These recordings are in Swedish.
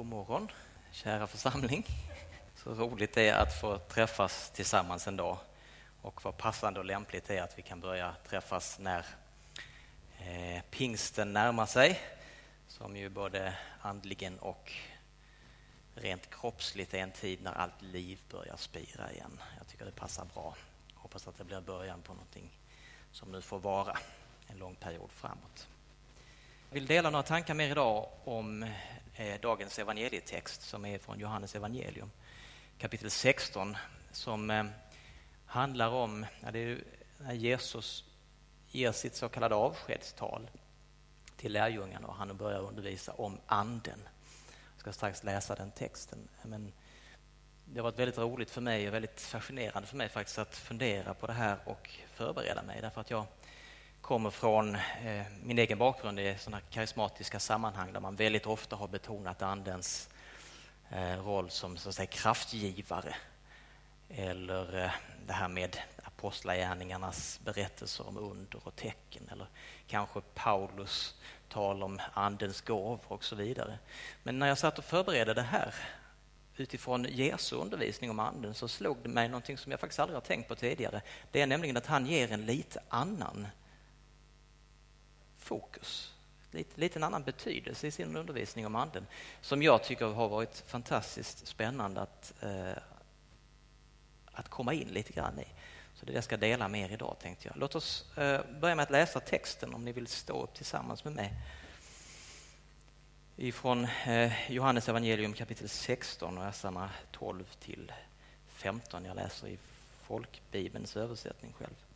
God morgon, kära församling. Så roligt det är att få träffas tillsammans en dag. Och vad passande och lämpligt det är att vi kan börja träffas när eh, pingsten närmar sig. Som ju både andligen och rent kroppsligt är en tid när allt liv börjar spira igen. Jag tycker det passar bra. Hoppas att det blir början på någonting som nu får vara en lång period framåt. Jag vill dela några tankar med er idag om Eh, dagens evangelietext som är från Johannes evangelium kapitel 16 som eh, handlar om ja, det är när Jesus ger sitt så kallade avskedstal till lärjungarna och han börjar undervisa om anden. Jag ska strax läsa den texten. Men det har varit väldigt roligt för mig och väldigt fascinerande för mig faktiskt att fundera på det här och förbereda mig därför att jag kommer från eh, min egen bakgrund i sådana karismatiska sammanhang där man väldigt ofta har betonat andens eh, roll som så att säga, kraftgivare. Eller eh, det här med apostlagärningarnas berättelser om under och tecken. Eller kanske Paulus tal om andens gåvor och så vidare. Men när jag satt och förberedde det här utifrån Jesu undervisning om anden så slog det mig någonting som jag faktiskt aldrig har tänkt på tidigare. Det är nämligen att han ger en lite annan fokus, lite, lite en annan betydelse i sin undervisning om anden som jag tycker har varit fantastiskt spännande att, eh, att komma in lite grann i. Så det jag ska dela med er idag tänkte jag. Låt oss eh, börja med att läsa texten om ni vill stå upp tillsammans med mig. Ifrån eh, Johannes evangelium kapitel 16 och verserna 12 till 15. Jag läser i folkbibelns översättning själv.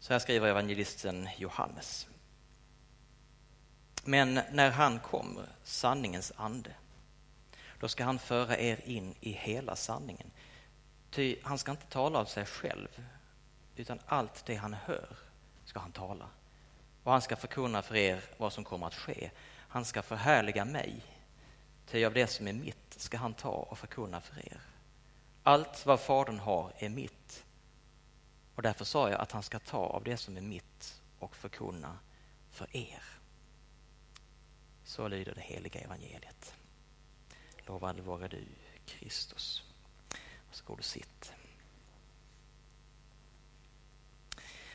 Så här skriver evangelisten Johannes. Men när han kommer, sanningens ande, då ska han föra er in i hela sanningen. Ty han ska inte tala av sig själv, utan allt det han hör ska han tala. Och han ska förkunna för er vad som kommer att ske. Han ska förhärliga mig, ty av det som är mitt ska han ta och förkunna för er. Allt vad Fadern har är mitt och därför sa jag att han ska ta av det som är mitt och förkunna för er. Så lyder det heliga evangeliet. Lovad vare du, Kristus. Varsågod och sitt.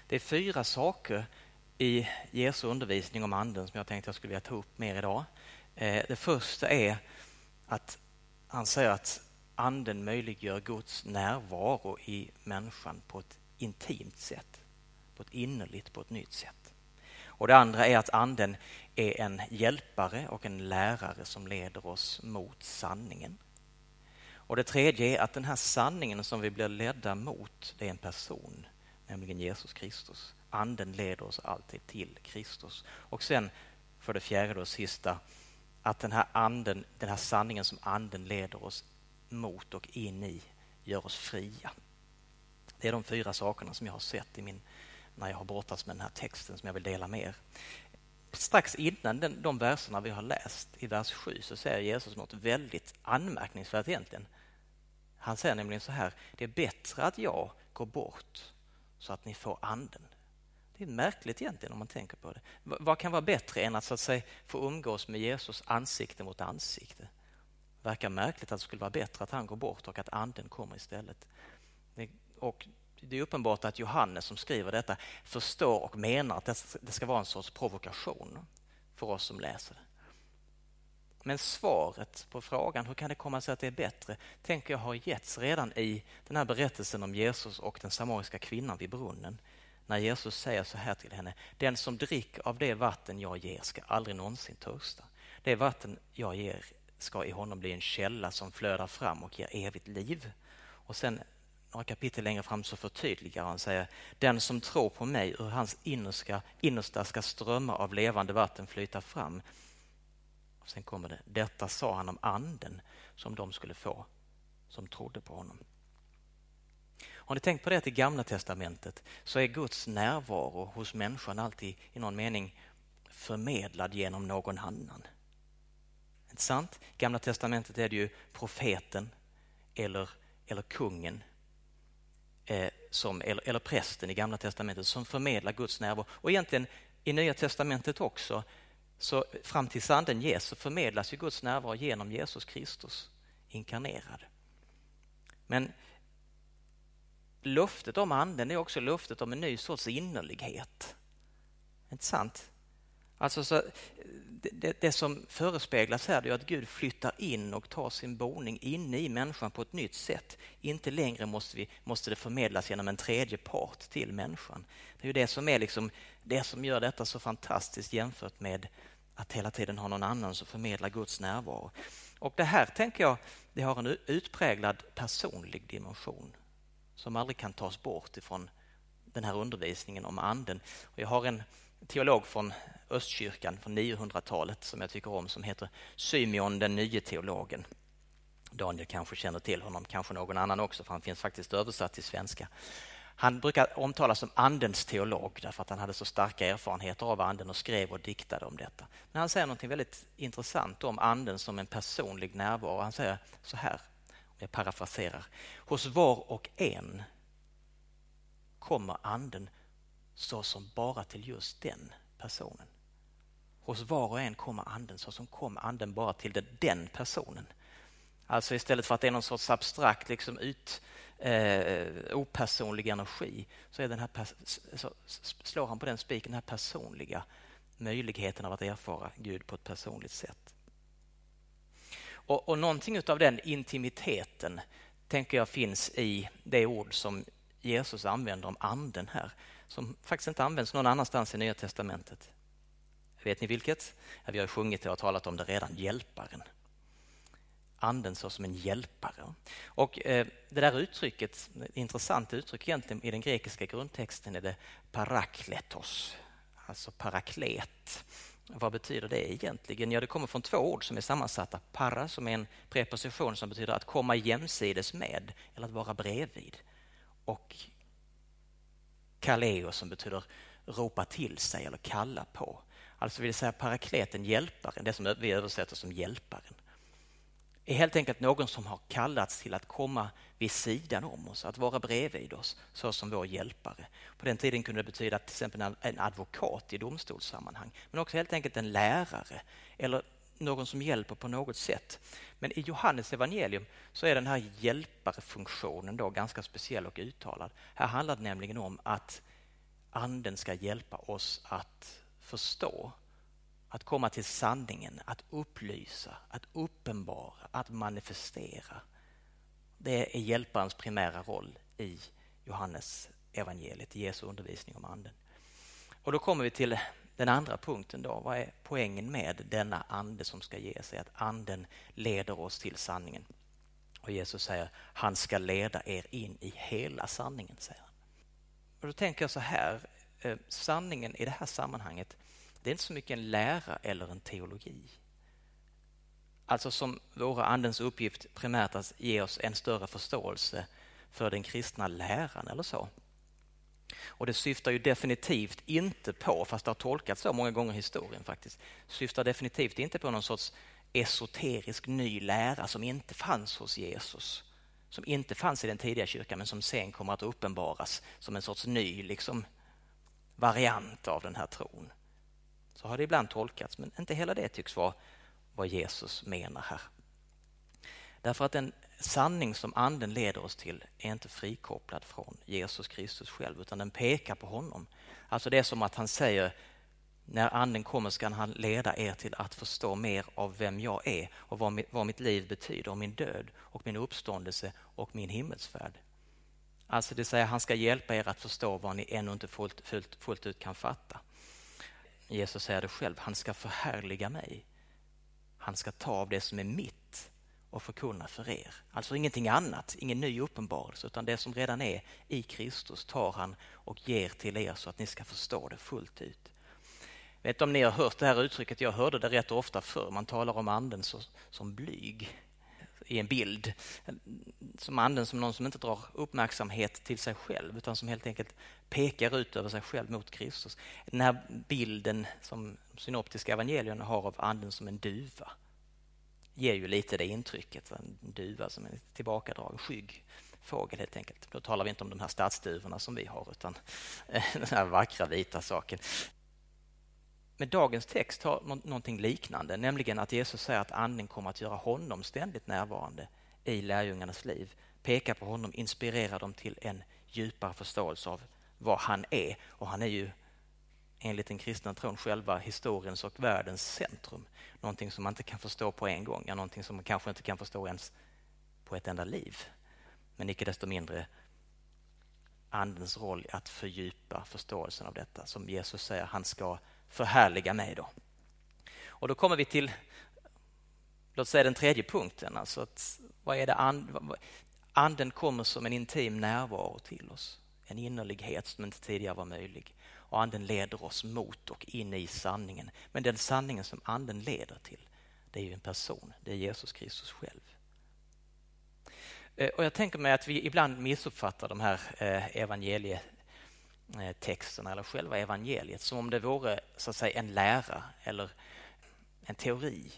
Det är fyra saker i Jesu undervisning om anden som jag tänkte jag skulle vilja ta upp mer idag. Eh, det första är att han säger att anden möjliggör Guds närvaro i människan på ett intimt sätt, på ett innerligt, på ett nytt sätt. Och Det andra är att anden är en hjälpare och en lärare som leder oss mot sanningen. Och Det tredje är att den här sanningen som vi blir ledda mot, det är en person, nämligen Jesus Kristus. Anden leder oss alltid till Kristus. Och sen för det fjärde och sista, att den här, anden, den här sanningen som anden leder oss mot och in i gör oss fria. Det är de fyra sakerna som jag har sett i min, när jag har brottats med den här texten som jag vill dela med er. Strax innan den, de verserna vi har läst, i vers 7, så säger Jesus något väldigt anmärkningsvärt egentligen. Han säger nämligen så här, det är bättre att jag går bort så att ni får anden. Det är märkligt egentligen om man tänker på det. Vad kan vara bättre än att, så att säga, få umgås med Jesus ansikte mot ansikte? Det verkar märkligt att det skulle vara bättre att han går bort och att anden kommer istället. Och det är uppenbart att Johannes som skriver detta förstår och menar att det ska vara en sorts provokation för oss som läser. Men svaret på frågan hur kan det komma sig att det är bättre tänker jag har getts redan i den här berättelsen om Jesus och den samariska kvinnan vid brunnen. När Jesus säger så här till henne. Den som dricker av det vatten jag ger ska aldrig någonsin törsta. Det vatten jag ger ska i honom bli en källa som flödar fram och ger evigt liv. Och sen några kapitel längre fram så förtydligar han säger den som tror på mig ur hans innerska, innersta ska strömmar av levande vatten flyta fram. Och sen kommer det, detta sa han om anden som de skulle få som trodde på honom. Har ni tänkt på det att i Gamla testamentet så är Guds närvaro hos människan alltid i någon mening förmedlad genom någon annan. Inte sant? I Gamla testamentet är det ju profeten eller, eller kungen Eh, som, eller, eller prästen i Gamla testamentet som förmedlar Guds närvaro. Och egentligen i Nya testamentet också så fram till anden ges så förmedlas ju Guds närvaro genom Jesus Kristus inkarnerad. Men löftet om anden är också löftet om en ny sorts innerlighet. Inte sant? Alltså så, det, det, som förespeglas här är att Gud flyttar in och tar sin boning inne i människan på ett nytt sätt. Inte längre måste, vi, måste det förmedlas genom en tredje part till människan. Det är ju det som är liksom, det som gör detta så fantastiskt jämfört med att hela tiden ha någon annan som förmedlar Guds närvaro. Och det här tänker jag, det har en utpräglad personlig dimension som aldrig kan tas bort ifrån den här undervisningen om anden. Och jag har en teolog från Östkyrkan från 900-talet som jag tycker om som heter Symeon den nye teologen. Daniel kanske känner till honom, kanske någon annan också för han finns faktiskt översatt till svenska. Han brukar omtalas som andens teolog därför att han hade så starka erfarenheter av anden och skrev och diktade om detta. Men han säger något väldigt intressant om anden som en personlig närvaro. Han säger så här, om jag parafraserar. Hos var och en kommer anden så som bara till just den personen. Hos var och en kommer anden så som kom anden bara till den personen. Alltså istället för att det är någon sorts abstrakt liksom ut, eh, opersonlig energi så, är den här, så slår han på den spiken, den här personliga möjligheten av att erfara Gud på ett personligt sätt. Och, och någonting av den intimiteten tänker jag finns i det ord som Jesus använder om anden här som faktiskt inte används någon annanstans i Nya Testamentet. Vet ni vilket? vi har sjungit och talat om det redan, hjälparen. Anden så som en hjälpare. Och eh, det där uttrycket, intressant uttryck egentligen i den grekiska grundtexten är det parakletos, alltså paraklet. Vad betyder det egentligen? Ja, det kommer från två ord som är sammansatta. Para som är en preposition som betyder att komma jämsides med eller att vara bredvid. Och kaleo som betyder ropa till sig eller kalla på. Alltså vill säga parakleten, hjälparen, det som vi översätter som hjälparen är helt enkelt någon som har kallats till att komma vid sidan om oss, att vara bredvid oss, så som vår hjälpare. På den tiden kunde det betyda till exempel en advokat i domstolssammanhang, men också helt enkelt en lärare eller någon som hjälper på något sätt. Men i Johannes evangelium så är den här hjälparefunktionen då ganska speciell och uttalad. Här handlar det nämligen om att anden ska hjälpa oss att förstå att komma till sanningen, att upplysa, att uppenbara, att manifestera. Det är hjälparens primära roll i Johannes evangeliet, Jesu undervisning om anden. Och då kommer vi till den andra punkten då. Vad är poängen med denna ande som ska ge sig? Att anden leder oss till sanningen. Och Jesus säger, han ska leda er in i hela sanningen, säger han. Och då tänker jag så här, eh, sanningen i det här sammanhanget det är inte så mycket en lära eller en teologi. Alltså som våra andens uppgift primärt att ge oss en större förståelse för den kristna läran eller så. Och det syftar ju definitivt inte på, fast det har tolkats så många gånger i historien faktiskt, syftar definitivt inte på någon sorts esoterisk ny lära som inte fanns hos Jesus. Som inte fanns i den tidiga kyrkan men som sen kommer att uppenbaras som en sorts ny liksom, variant av den här tron. Så har det ibland tolkats, men inte heller det tycks vara vad Jesus menar här. Därför att den sanning som anden leder oss till är inte frikopplad från Jesus Kristus själv, utan den pekar på honom. Alltså det är som att han säger när anden kommer ska han leda er till att förstå mer av vem jag är och vad, mitt liv betyder, och min död och min uppståndelse och min himmelsfärd. Alltså det säger han ska hjälpa er att förstå vad ni ännu inte fullt, fullt, fullt ut kan fatta. Jesus säger det själv, han ska förhärliga mig. Han ska ta av det som är mitt och förkunna för er. Alltså ingenting annat, ingen ny uppenbarelse utan det som redan är i Kristus tar han och ger till er så att ni ska förstå det fullt ut. Jag vet inte om ni har hört det här uttrycket, jag hörde det rätt ofta förr. Man talar om anden så, som blyg i en bild. Som anden som någon som inte drar uppmärksamhet till sig själv utan som helt enkelt pekar ut över sig själv mot Kristus. Den här bilden som synoptiska evangelierna har av anden som en duva ger ju lite det intrycket. En duva som är tillbakadragen, skygg fågel helt enkelt. Då talar vi inte om de här stadsduvorna som vi har utan eh, den här vackra vita saken. Men dagens text har någonting liknande, nämligen att Jesus säger att anden kommer att göra honom ständigt närvarande i lärjungarnas liv, peka på honom, inspirera dem till en djupare förståelse av vad han är. Och han är ju enligt den kristna tron själva historiens och världens centrum. Någonting som man inte kan förstå på en gång, ja, någonting som man kanske inte kan förstå ens på ett enda liv. Men icke desto mindre Andens roll att fördjupa förståelsen av detta. Som Jesus säger, han ska förhärliga mig. Då. Och då kommer vi till låt säga den tredje punkten. Alltså att, vad är det and, anden kommer som en intim närvaro till oss. En innerlighet som inte tidigare var möjlig. Och anden leder oss mot och in i sanningen. Men den sanningen som anden leder till, det är ju en person. Det är Jesus Kristus själv. Eh, och jag tänker mig att vi ibland missuppfattar de här eh, evangelietexterna eller själva evangeliet som om det vore så att säga en lära eller en teori.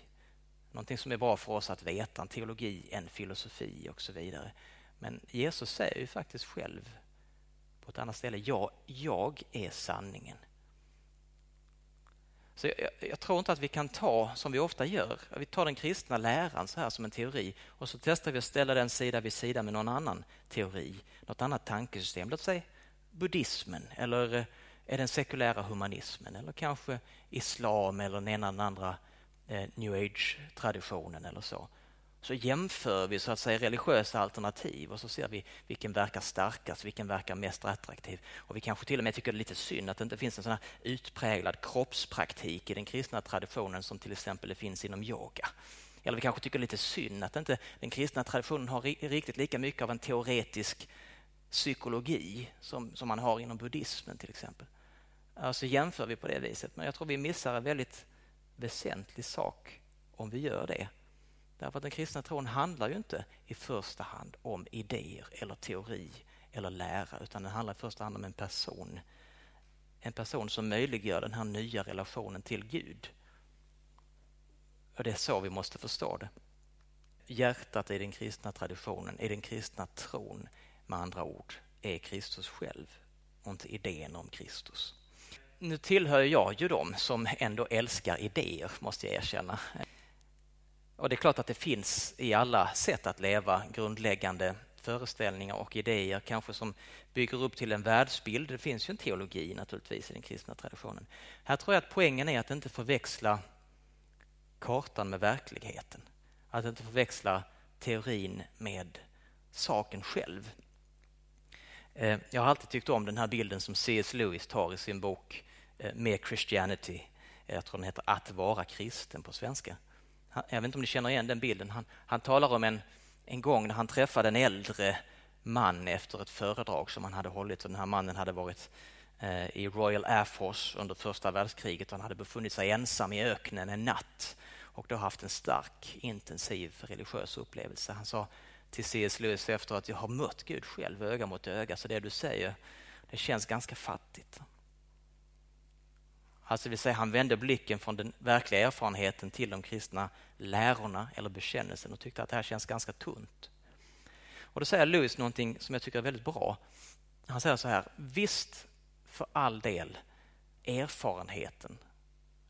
Någonting som är bra för oss att veta, en teologi, en filosofi och så vidare. Men Jesus säger ju faktiskt själv på ett annat ställe, ja, jag är sanningen. Så jag, jag, tror inte att vi kan ta, som vi ofta gör, vi tar den kristna läran så här som en teori och så testar vi att ställa den sida vid sida med någon annan teori, något annat tankesystem. Låt säga buddhismen eller eh, är den sekulära humanismen eller kanske islam eller den ena eller den andra eh, new age-traditionen eller så så jämför vi så att säga religiösa alternativ och så ser vi vilken verkar starkast, vilken verkar mest attraktiv. Och vi kanske till och med tycker det är lite synd att det inte finns en sån här utpräglad kroppspraktik i den kristna traditionen som till exempel det finns inom yoga. Eller vi kanske tycker det är lite synd att inte den kristna traditionen har riktigt lika mycket av en teoretisk psykologi som, som man har inom buddhismen till exempel. Alltså jämför vi på det viset, men jag tror vi missar en väldigt väsentlig sak om vi gör det. Därför att den kristna tron handlar ju inte i första hand om idéer eller teori eller lära utan den handlar i första hand om en person. En person som möjliggör den här nya relationen till Gud. Och Det är så vi måste förstå det. Hjärtat i den kristna traditionen, i den kristna tron med andra ord, är Kristus själv och inte idén om Kristus. Nu tillhör jag ju dem som ändå älskar idéer, måste jag erkänna. Och det är klart att det finns i alla sätt att leva grundläggande föreställningar och idéer kanske som bygger upp till en världsbild. Det finns ju en teologi naturligtvis i den kristna traditionen. Här tror jag att poängen är att inte förväxla kartan med verkligheten. Att inte förväxla teorin med saken själv. Eh, jag har alltid tyckt om den här bilden som C.S. Lewis tar i sin bok eh, Mere Christianity. Jag tror den heter Att vara kristen på svenska jag vet inte om ni känner igen den bilden. Han, han talar om en, en gång när han träffade en äldre man efter ett föredrag som han hade hållit. Och den här mannen hade varit eh, i Royal Air Force under första världskriget. och Han hade befunnit sig ensam i öknen en natt och då haft en stark, intensiv religiös upplevelse. Han sa till C.S. Lewis efter att jag har mött Gud själv öga mot öga, så det du säger det känns ganska fattigt. Alltså vill säga, han vände blicken från den verkliga erfarenheten till de kristna lärorna eller bekännelsen och tyckte att det här känns ganska tunt. Och Då säger Lewis någonting som jag tycker är väldigt bra. Han säger så här, visst för all del erfarenheten,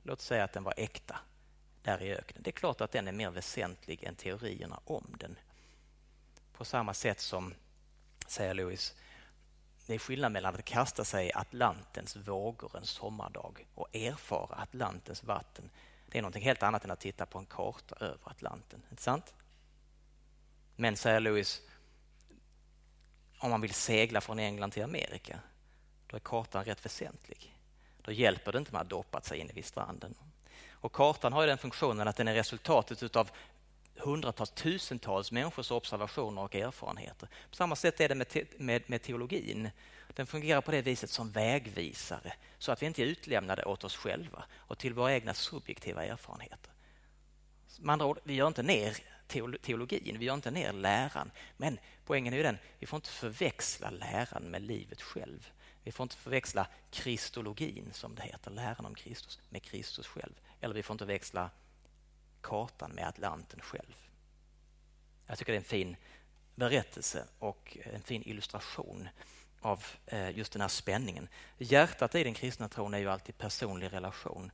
låt säga att den var äkta där i öknen. Det är klart att den är mer väsentlig än teorierna om den. På samma sätt som, säger Lewis, det är skillnad mellan att kasta sig i Atlantens vågor en sommardag och erfara Atlantens vatten. Det är något helt annat än att titta på en karta över Atlanten. Inte sant? Men, säger Lewis, om man vill segla från England till Amerika, då är kartan rätt väsentlig. Då hjälper det inte med att doppat sig inne vid stranden. Och kartan har ju den funktionen att den är resultatet av hundratals, tusentals människors observationer och erfarenheter. På samma sätt är det med, te med, med teologin. Den fungerar på det viset som vägvisare så att vi inte är utlämnade åt oss själva och till våra egna subjektiva erfarenheter. Med andra ord, vi gör inte ner teologin, vi gör inte ner läran. Men poängen är ju den, vi får inte förväxla läran med livet själv. Vi får inte förväxla kristologin, som det heter, läran om Kristus, med Kristus själv. Eller vi får inte växla kartan med Atlanten själv. Jag tycker det är en fin berättelse och en fin illustration av eh, just den här spänningen. Hjärtat i den kristna tron är ju alltid personlig relation.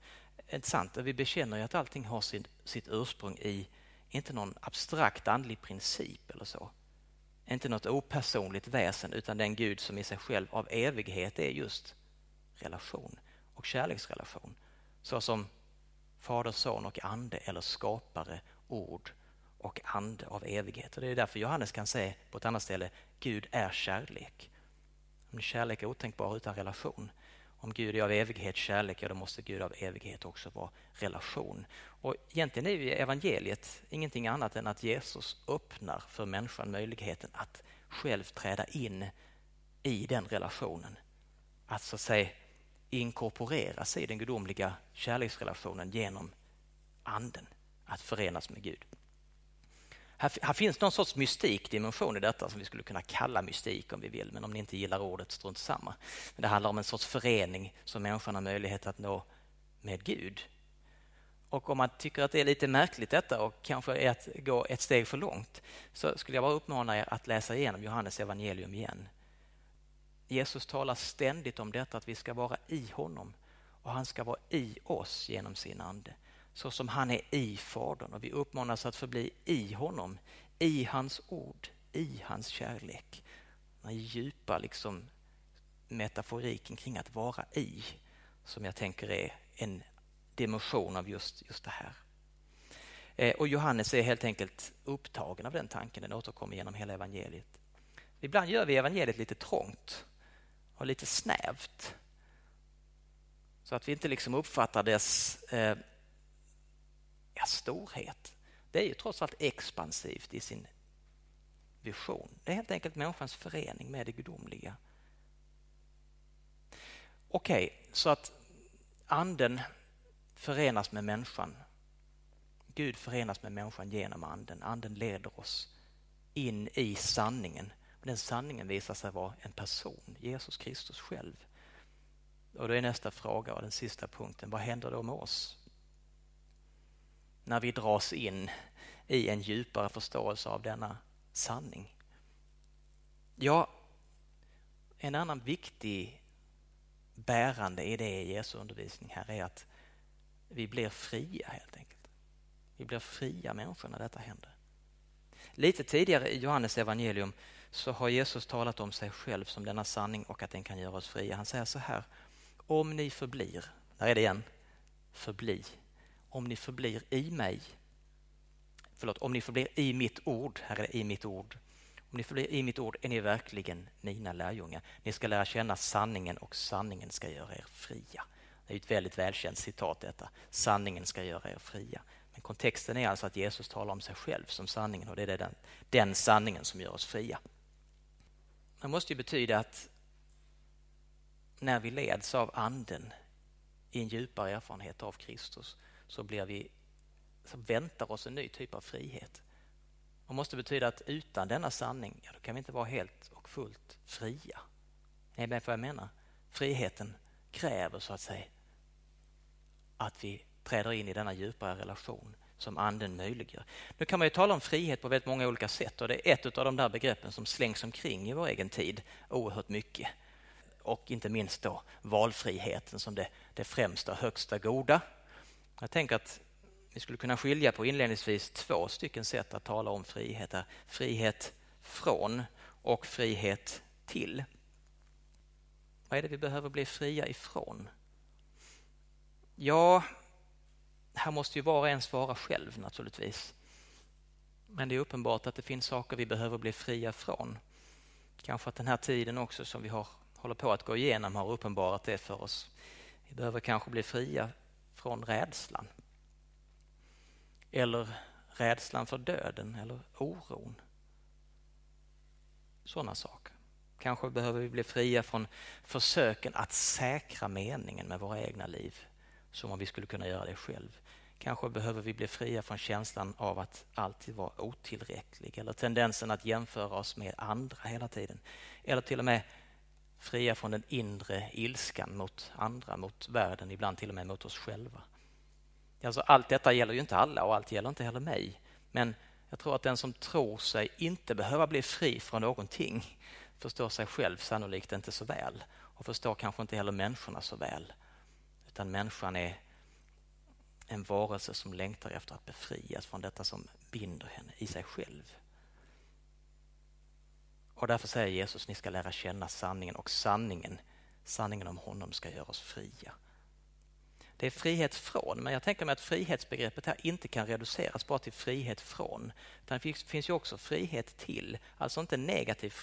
är sant. Vi bekänner ju att allting har sin, sitt ursprung i, inte någon abstrakt andlig princip eller så. Inte något opersonligt väsen utan den Gud som i sig själv av evighet är just relation och kärleksrelation. Så som Fader, Son och Ande eller skapare, ord och ande av evighet. Och det är därför Johannes kan säga på ett annat ställe Gud är kärlek. Kärlek är otänkbar utan relation. Om Gud är av evighet kärlek, ja då måste Gud av evighet också vara relation. Och egentligen är ju evangeliet ingenting annat än att Jesus öppnar för människan möjligheten att själv träda in i den relationen. Att så att säga inkorporeras i den gudomliga kärleksrelationen genom anden, att förenas med Gud. Här, här, finns någon sorts mystikdimension i detta som vi skulle kunna kalla mystik om vi vill, men om ni inte gillar ordet, strunt samma. Men det handlar om en sorts förening som människan har möjlighet att nå med Gud. Och om man tycker att det är lite märkligt detta och kanske är att gå ett steg för långt så skulle jag bara uppmana er att läsa igenom Johannes evangelium igen. Jesus talar ständigt om detta att vi ska vara i honom och han ska vara i oss genom sin ande så som han är i Fadern och vi uppmanas att förbli i honom, i hans ord, i hans kärlek. Den djupa liksom metaforiken kring att vara i som jag tänker är en dimension av just, just det här. Eh, och Johannes är helt enkelt upptagen av den tanken, den återkommer genom hela evangeliet. Ibland gör vi evangeliet lite trångt och lite snävt. Så att vi inte liksom uppfattar dess eh, ja, storhet. Det är ju trots allt expansivt i sin vision. Det är helt enkelt människans förening med det gudomliga. Okej, okay, så att anden förenas med människan. Gud förenas med människan genom anden. Anden leder oss in i sanningen. Den sanningen visar sig vara en person, Jesus Kristus själv. Och då är nästa fråga och den sista punkten, vad händer då med oss? när vi dras in i en djupare förståelse av denna sanning. Ja, en annan viktig bärande idé i Jesu undervisning här är att vi blir fria helt enkelt. Vi blir fria människor när detta händer. Lite tidigare i Johannes evangelium så har Jesus talat om sig själv som denna sanning och att den kan göra oss fria. Han säger så här, om ni förblir, där är det igen, förbli om ni förblir i mig. Förlåt, om ni förblir i mitt ord. Här är det i mitt ord. Om ni förblir i mitt ord är ni verkligen mina lärjungar. Ni ska lära känna sanningen och sanningen ska göra er fria. Det är ett väldigt välkänt citat detta. Sanningen ska göra er fria. Men kontexten är alltså att Jesus talar om sig själv som sanningen och det är den, den sanningen som gör oss fria. Det måste ju betyda att när vi leds av anden i en djupare erfarenhet av Kristus så, blir vi, så väntar oss en ny typ av frihet. Det måste betyda att utan denna sanning ja, då kan vi inte vara helt och fullt fria. Ni är med vad jag menar? Friheten kräver så att säga att vi träder in i denna djupare relation som anden möjliggör. Nu kan man ju tala om frihet på väldigt många olika sätt och det är ett av de där begreppen som slängs omkring i vår egen tid oerhört mycket. Och inte minst då valfriheten som det, det främsta högsta goda jag tänker att vi skulle kunna skilja på inledningsvis två stycken sätt att tala om frihet. Här. Frihet från och frihet till. Vad är det vi behöver bli fria ifrån? Ja, här måste ju var och en svara själv naturligtvis. Men det är uppenbart att det finns saker vi behöver bli fria från. Kanske att den här tiden också som vi har, håller på att gå igenom har uppenbarat det för oss. Vi behöver kanske bli fria från rädslan. Eller rädslan för döden eller oron. Sådana saker. Kanske behöver vi bli fria från försöken att säkra meningen med våra egna liv som om vi skulle kunna göra det själv. Kanske behöver vi bli fria från känslan av att alltid vara otillräcklig eller tendensen att jämföra oss med andra hela tiden. Eller till och med fria från den inre ilskan mot andra, mot världen, ibland till och med mot oss själva. Alltså allt detta gäller ju inte alla och allt gäller inte heller mig. Men jag tror att den som tror sig inte behöva bli fri från någonting förstår sig själv sannolikt inte så väl och förstår kanske inte heller människorna så väl. Utan människan är en varelse som längtar efter att befrias från detta som binder henne i sig själv. Och därför säger Jesus, ni ska lära känna sanningen och sanningen, sanningen om honom ska göra oss fria. Det är frihet från, men jag tänker mig att frihetsbegreppet här inte kan reduceras bara till frihet från. Utan det finns ju också frihet till, alltså inte negativ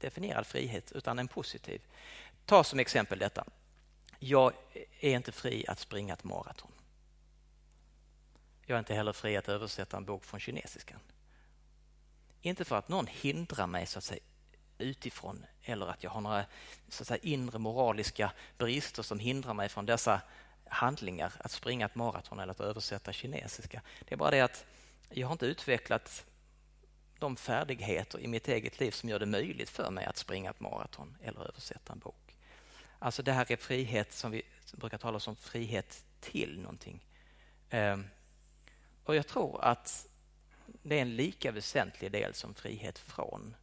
definierad frihet utan en positiv. Ta som exempel detta. Jag är inte fri att springa ett maraton. Jag är inte heller fri att översätta en bok från kinesiskan. Inte för att någon hindrar mig så att säga utifrån eller att jag har några så att säga, inre moraliska brister som hindrar mig från dessa handlingar, att springa ett maraton eller att översätta kinesiska. Det är bara det att jag har inte utvecklat de färdigheter i mitt eget liv som gör det möjligt för mig att springa ett maraton eller översätta en bok. Alltså det här är frihet som vi brukar tala om frihet till någonting. Ehm, och jag tror att det är en lika väsentlig del som frihet från.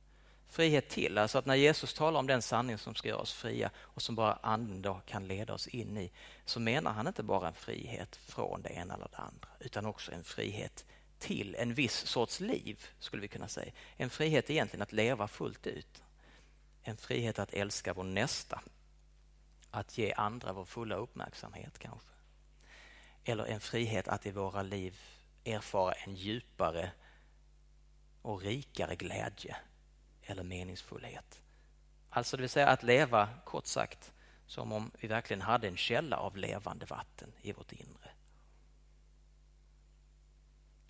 Frihet till, alltså att när Jesus talar om den sanning som ska göra oss fria och som bara anden då kan leda oss in i, så menar han inte bara en frihet från det ena eller det andra, utan också en frihet till en viss sorts liv, skulle vi kunna säga. En frihet egentligen att leva fullt ut. En frihet att älska vår nästa. Att ge andra vår fulla uppmärksamhet kanske. Eller en frihet att i våra liv erfara en djupare och rikare glädje eller meningsfullhet. Alltså det vill säga att leva, kort sagt, som om vi verkligen hade en källa av levande vatten i vårt inre.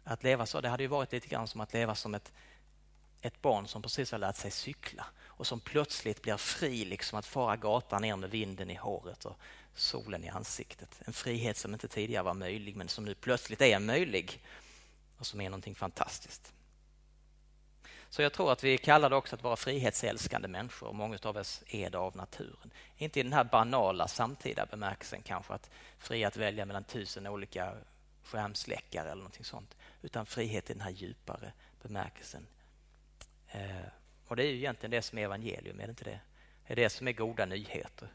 Att leva så, det hade ju varit lite grann som att leva som ett, ett barn som precis har lärt sig cykla och som plötsligt blir fri liksom att fara gatan ner med vinden i håret och solen i ansiktet. En frihet som inte tidigare var möjlig men som nu plötsligt är möjlig och som är någonting fantastiskt. Så jag tror att vi är kallade också att vara frihetsälskande människor och många av oss är det av naturen. Inte i den här banala samtida bemärkelsen kanske att fri att välja mellan tusen olika skärmsläckare eller någonting sånt utan frihet i den här djupare bemärkelsen. Eh, och det är ju egentligen det som är evangelium, är det inte det? Det är det som är goda nyheter.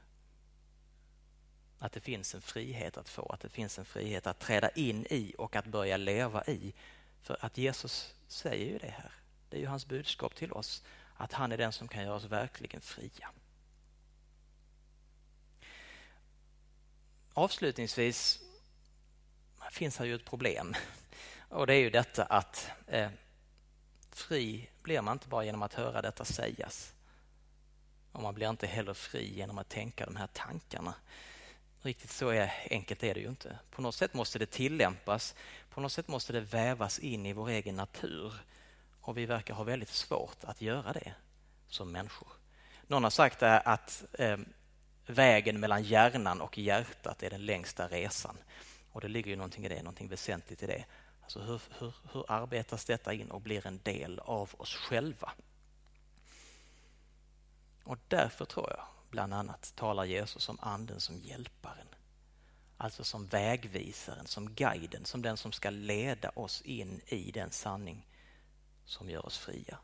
Att det finns en frihet att få, att det finns en frihet att träda in i och att börja leva i. För att Jesus säger ju det här. Det är ju hans budskap till oss, att han är den som kan göra oss verkligen fria. Avslutningsvis finns här ju ett problem. Och det är ju detta att eh, fri blir man inte bara genom att höra detta sägas. Och man blir inte heller fri genom att tänka de här tankarna. Riktigt så är, enkelt är det ju inte. På något sätt måste det tillämpas. På något sätt måste det vävas in i vår egen natur. Och vi verkar ha väldigt svårt att göra det som människor. Någon har sagt eh, att eh, vägen mellan hjärnan och hjärtat är den längsta resan. Och det ligger ju någonting i det, någonting väsentligt i det. Alltså hur, hur, hur arbetas detta in och blir en del av oss själva? Och därför tror jag bland annat talar Jesus om anden som hjälparen. Alltså som vägvisaren, som guiden, som den som ska leda oss in i den sanning som gör oss fria.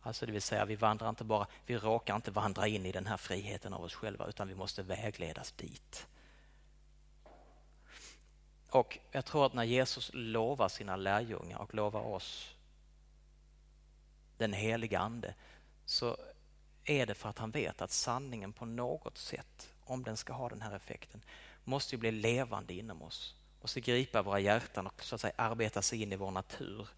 Alltså det vill säga vi vandrar inte bara, vi råkar inte vandra in i den här friheten av oss själva utan vi måste vägledas dit. Och jag tror att när Jesus lovar sina lärjungar och lovar oss den heliga ande så är det för att han vet att sanningen på något sätt, om den ska ha den här effekten, måste bli levande inom oss. Måste gripa våra hjärtan och så att säga arbeta sig in i vår natur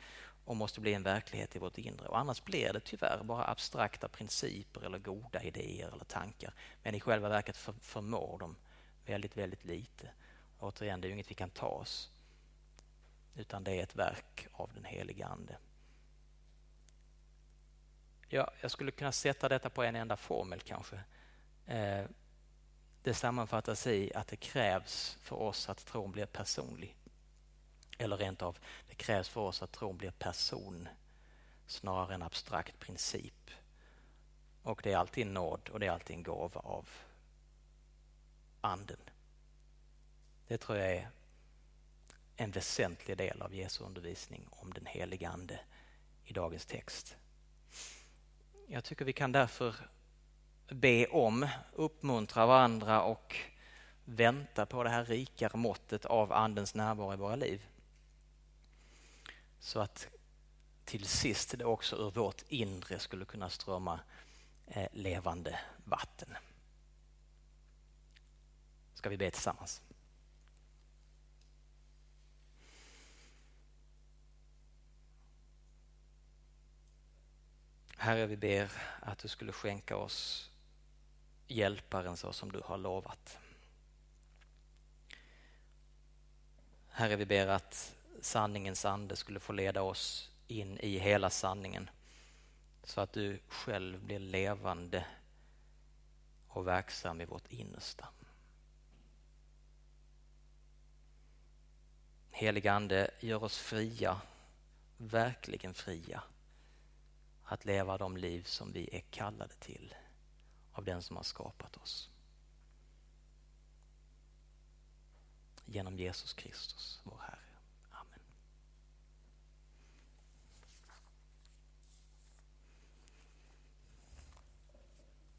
och måste bli en verklighet i vårt inre. Och annars blir det tyvärr bara abstrakta principer eller goda idéer eller tankar. Men i själva verket förmår de väldigt, väldigt lite. Återigen, det är ju inget vi kan ta oss. Utan det är ett verk av den heliga Ande. Ja, jag skulle kunna sätta detta på en enda formel kanske. Eh, det sammanfattas i att det krävs för oss att tron blir personlig. Eller rent av, det krävs för oss att tron blir person snarare än abstrakt princip. Och det är alltid en nåd och det är alltid en gåva av anden. Det tror jag är en väsentlig del av Jesu undervisning om den helige Ande i dagens text. Jag tycker vi kan därför be om, uppmuntra varandra och vänta på det här rikare måttet av Andens närvaro i våra liv. Så att till sist det också ur vårt inre skulle kunna strömma eh, levande vatten. Ska vi be tillsammans? Herre, vi ber att du skulle skänka oss hjälparen så som du har lovat. Herre, vi ber att sanningens ande skulle få leda oss in i hela sanningen så att du själv blir levande och verksam i vårt innersta. Helige Ande, gör oss fria, verkligen fria att leva de liv som vi är kallade till av den som har skapat oss. Genom Jesus Kristus, vår Herre.